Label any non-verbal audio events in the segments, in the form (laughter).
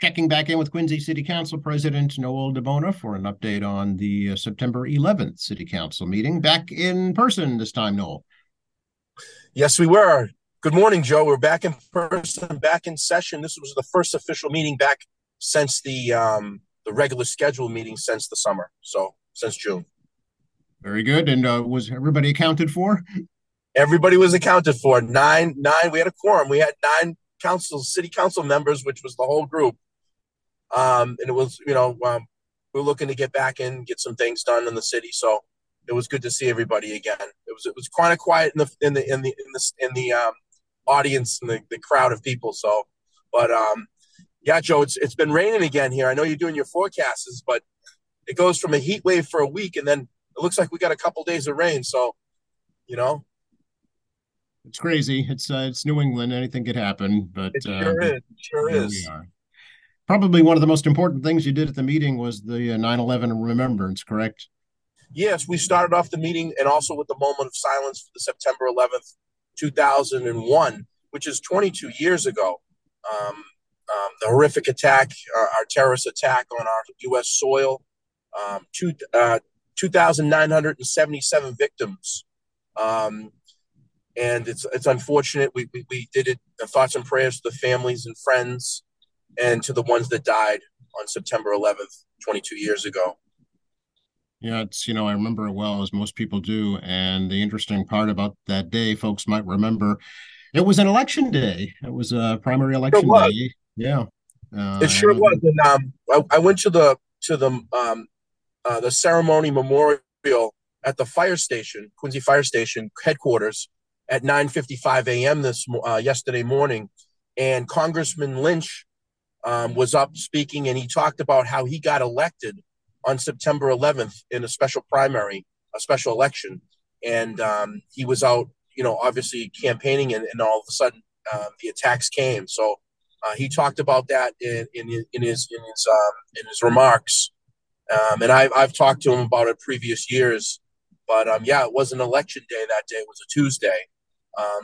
checking back in with Quincy City Council President Noel DiBona for an update on the uh, September 11th City Council meeting. Back in person this time, Noel. Yes, we were. Good morning, Joe. We're back in person, back in session. This was the first official meeting back since the um, the regular scheduled meeting since the summer. So since June. Very good. And uh, was everybody accounted for? Everybody was accounted for. Nine, nine. We had a quorum. We had nine council, city council members, which was the whole group. Um, and it was, you know, um, we are looking to get back in, get some things done in the city. So it was good to see everybody again. It was, it was kind of quiet in the, in the, in the, in the, in the um, audience and the, the crowd of people. So, but um, yeah, Joe, it's it's been raining again here. I know you're doing your forecasts, but it goes from a heat wave for a week, and then it looks like we got a couple days of rain. So, you know, it's crazy. It's uh, it's New England. Anything could happen, but it sure uh, is. It sure is. Probably one of the most important things you did at the meeting was the 9/11 uh, remembrance. Correct? Yes, we started off the meeting and also with the moment of silence for the September 11th, 2001, which is 22 years ago. Um, um, the horrific attack, uh, our terrorist attack on our U.S. soil, um, two, uh, 2,977 victims. Um, and it's it's unfortunate. We, we, we did it. Thoughts and prayers to the families and friends, and to the ones that died on September 11th, 22 years ago. Yeah, it's you know I remember it well as most people do, and the interesting part about that day, folks might remember, it was an election day. It was a primary election day. Yeah, uh, it sure was. And um, I, I, went to the to the um, uh, the ceremony memorial at the fire station, Quincy Fire Station headquarters, at 9:55 a.m. this uh, yesterday morning, and Congressman Lynch um, was up speaking, and he talked about how he got elected on September 11th in a special primary, a special election, and um, he was out, you know, obviously campaigning, and, and all of a sudden uh, the attacks came. So uh, he talked about that in, in, in his in his um, in his remarks, um, and I've I've talked to him about it previous years. But um, yeah, it was an election day that day. It was a Tuesday,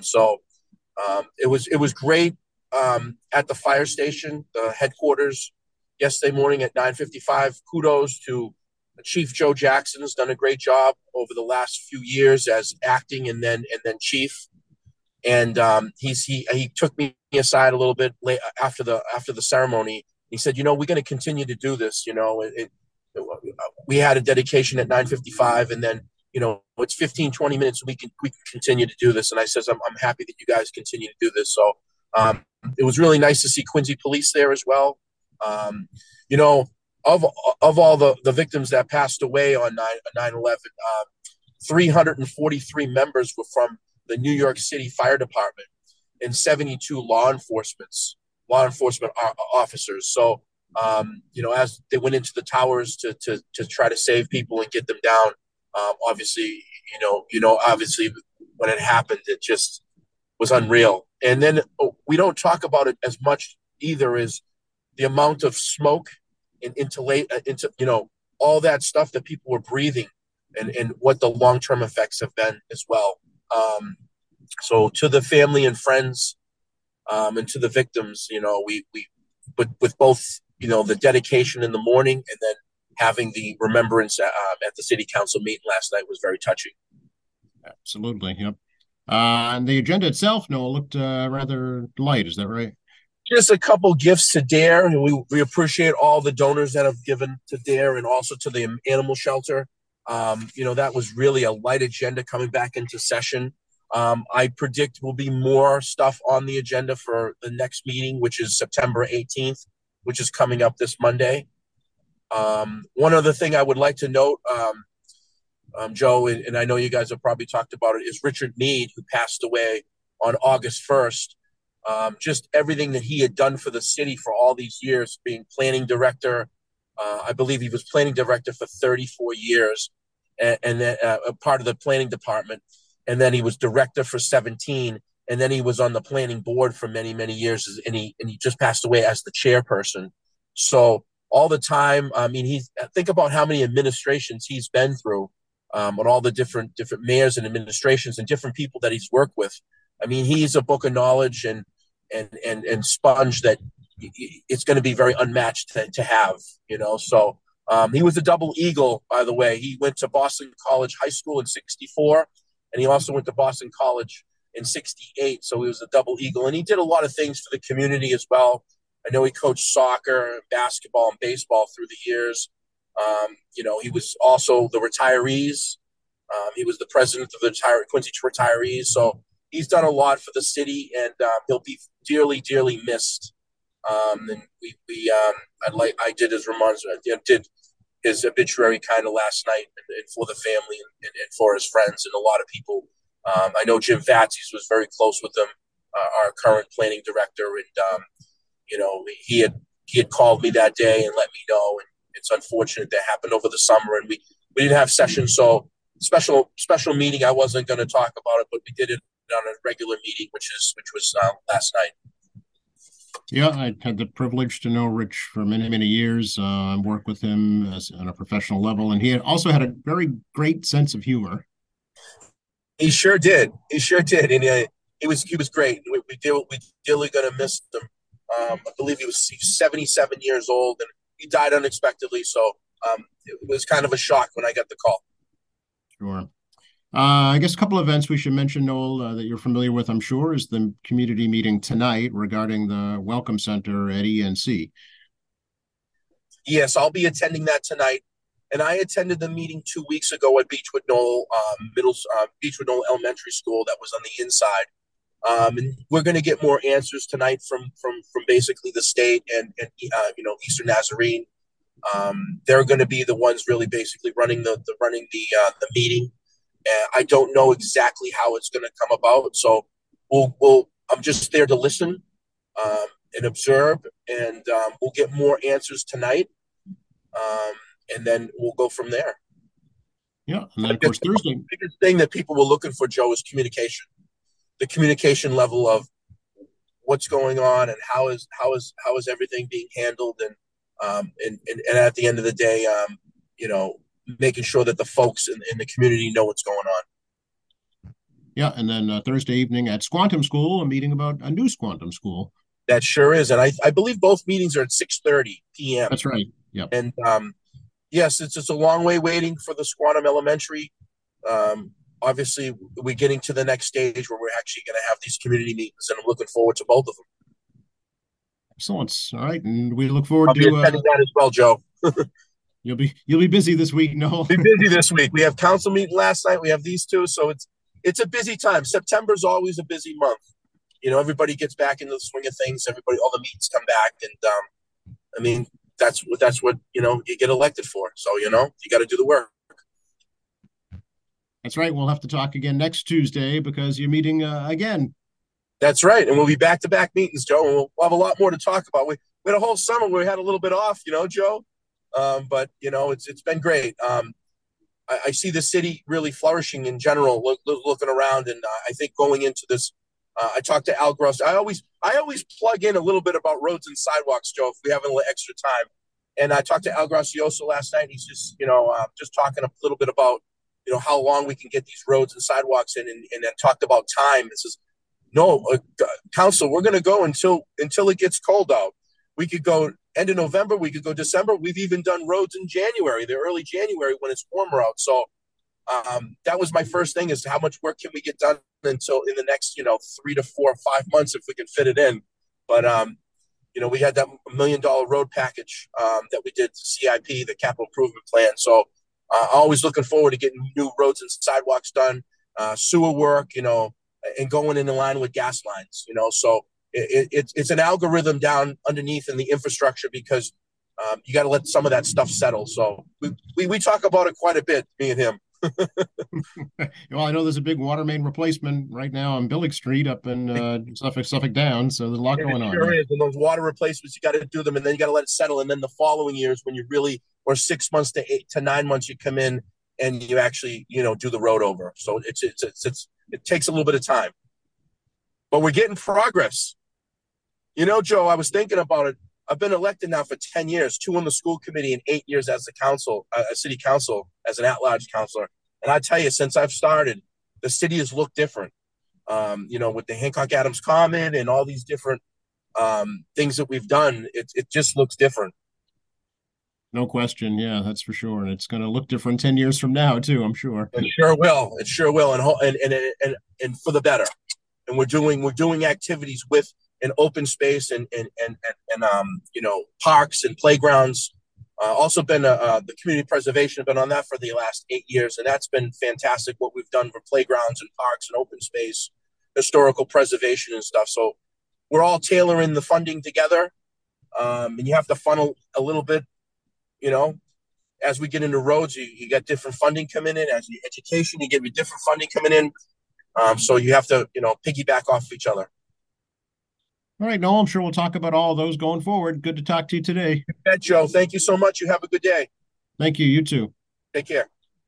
so it was it was great um, at the fire station, the headquarters, yesterday morning at 9:55. Kudos to Chief Joe Jackson has done a great job over the last few years as acting and then and then chief. And um, he's he he took me aside a little bit late after the after the ceremony. He said, "You know, we're going to continue to do this. You know, it, it, we had a dedication at 9:55, and then you know it's 15 20 minutes we can we can continue to do this and i says i'm, I'm happy that you guys continue to do this so um, it was really nice to see quincy police there as well. Um, you know of of all the the victims that passed away on 9 9 11 um, 343 members were from the new york city fire department and 72 law enforcements law enforcement officers. So um, you know as they went into the towers to, to to try to save people and get them down um, obviously, you know, you know, obviously when it happened, it just was unreal. And then oh, we don't talk about it as much either as the amount of smoke and into late uh, into you know all that stuff that people were breathing and and what the long term effects have been as well. Um, so to the family and friends um, and to the victims, you know, we we but with both you know the dedication in the morning and then having the remembrance uh, at the city council meeting last night was very touching. Absolutely. Yep. Uh, and the agenda itself, Noel, looked uh, rather light. Is that right? Just a couple gifts to Dare, and we, we appreciate all the donors that have given to Dare and also to the animal shelter. Um, you know, that was really a light agenda coming back into session. Um, I predict will be more stuff on the agenda for the next meeting, which is September 18th, which is coming up this Monday. Um, one other thing I would like to note, um, um, Joe, and, and, I know you guys have probably talked about it, is Richard Meade, who passed away on August 1st. Um, just everything that he had done for the city for all these years, being planning director. Uh, I believe he was planning director for 34 years, and, and then uh, a part of the planning department. And then he was director for 17, and then he was on the planning board for many, many years, and he and he just passed away as the chairperson. So all the time. I mean, he's think about how many administrations he's been through, um, and all the different different mayors and administrations and different people that he's worked with. I mean, he's a book of knowledge and and and and sponge that it's going to be very unmatched to, to have, you know. So um, he was a double eagle, by the way. He went to Boston College High School in '64, and he also went to Boston College in '68. So he was a double eagle, and he did a lot of things for the community as well. I know he coached soccer, basketball, and baseball through the years. Um, you know, he was also the retirees. Um, he was the president of the retire- Quincy retirees. So he's done a lot for the city, and uh, he'll be dearly, dearly missed. Um, and we, we um, I like I did his remarks, did his obituary kind of last night, and, and for the family and, and, for his friends and a lot of people. Um, I know Jim Fatseas was very close with him, uh, our current planning director, and um, you know he had he had called me that day and let me know, and it's unfortunate that happened over the summer, and we we didn't have sessions, so special special meeting. I wasn't going to talk about it, but we did it on a regular meeting, which is which was uh, last night. Yeah, I had the privilege to know Rich for many, many years. Uh, work with him as, on a professional level, and he had also had a very great sense of humor. He sure did. He sure did, and uh, he was he was great. We we did we really gonna miss him. Um, I believe he was 77 years old, and he died unexpectedly. So um, it was kind of a shock when I got the call. Sure. Uh, I guess a couple of events we should mention, Noel, uh, that you're familiar with, I'm sure, is the community meeting tonight regarding the Welcome Center at ENC. Yes, I'll be attending that tonight. And I attended the meeting two weeks ago at Beechwood Knoll um, Middle uh, Beechwood Knoll Elementary School that was on the inside. Um, and we're going to get more answers tonight from from from basically the state and and uh, you know Eastern Nazarene. Um, they're going to be the ones really basically running the, the running the uh, the meeting. And I don't know exactly how it's going to come about. So we'll, we'll, I'm just there to listen um, and observe, and um, we'll get more answers tonight. Um, and then we'll go from there. Yeah. And then, of course, Thursday. The biggest thing that people were looking for, Joe, is communication. The communication level of what's going on and how is how is how is everything being handled and um, and, and, and at the end of the day, um, you know, making sure that the folks in, in the community know what's going on. Yeah, and then uh, Thursday evening at Squantum School, a meeting about a new Squantum School. That sure is, and I, I believe both meetings are at six thirty p.m. That's right. Yeah, and um, yes, it's it's a long way waiting for the Squantum Elementary. Um, obviously, we're getting to the next stage where we're actually going to have these community meetings, and I'm looking forward to both of them. Excellent. All right, and we look forward I'll to uh, that as well, Joe. (laughs) You'll be you'll be busy this week, no? be busy this week. We have council meeting last night. We have these two, so it's it's a busy time. September's always a busy month. You know, everybody gets back into the swing of things. Everybody, all the meetings come back, and um, I mean, that's what that's what you know you get elected for. So you know, you got to do the work. That's right. We'll have to talk again next Tuesday because you're meeting uh, again. That's right, and we'll be back to back meetings, Joe. And we'll, have a lot more to talk about. We, we had a whole summer where we had a little bit off, you know, Joe. Um, but you know, it's it's been great. Um, I, I, see the city really flourishing in general. Look, look, looking around, and uh, I think going into this, uh, I talked to Al Gross. I always I always plug in a little bit about roads and sidewalks, Joe. If we have a little extra time, and I talked to Al Grazioso last night. He's just you know uh, just talking a little bit about you know how long we can get these roads and sidewalks in, and, and then talked about time. This is no uh, council. We're going to go until until it gets cold out. We could go end of November. We could go December. We've even done roads in January, the early January when it's warmer out. So um, that was my first thing: is how much work can we get done until in the next, you know, three to four five months if we can fit it in. But um, you know, we had that million dollar road package um, that we did CIP, the capital improvement plan. So uh, always looking forward to getting new roads and sidewalks done, uh, sewer work, you know, and going in line with gas lines, you know. So it, it, it's an algorithm down underneath in the infrastructure because um, you got to let some of that stuff settle. So we, we, we talk about it quite a bit, me and him. (laughs) well, I know there's a big water main replacement right now on Billig Street up in uh, (laughs) Suffolk, Suffolk Downs. So there's a lot going on. Sure is. And those water replacements, you got to do them, and then you got to let it settle. And then the following years, when you really, or six months to eight to nine months, you come in and you actually, you know, do the road over. So it's it's it's, it's it takes a little bit of time, but we're getting progress. You know, Joe, I was thinking about it. I've been elected now for 10 years, two on the school committee and eight years as the council, uh, a city council, as an at-large councilor. And I tell you, since I've started, the city has looked different. Um, you know, with the Hancock Adams Common and all these different um, things that we've done, it it just looks different. No question. Yeah, that's for sure. And it's going to look different 10 years from now, too, I'm sure. It sure will. It sure will. And, and, and, and, and for the better. And we're doing, we're doing activities with an open space and, and, and, and, um, you know, parks and playgrounds. Uh, also been, uh, uh, the community preservation have been on that for the last eight years. And that's been fantastic what we've done for playgrounds and parks and open space, historical preservation and stuff. So we're all tailoring the funding together. Um, and you have to funnel a little bit you know, as we get into roads, you, you get different funding coming in. As you education, you get different funding coming in. Um, so you have to, you know, piggyback off each other. All right, Noel, I'm sure we'll talk about all those going forward. Good to talk to you today. You bet, Joe. Thank you so much. You have a good day. Thank you. You too. Take care.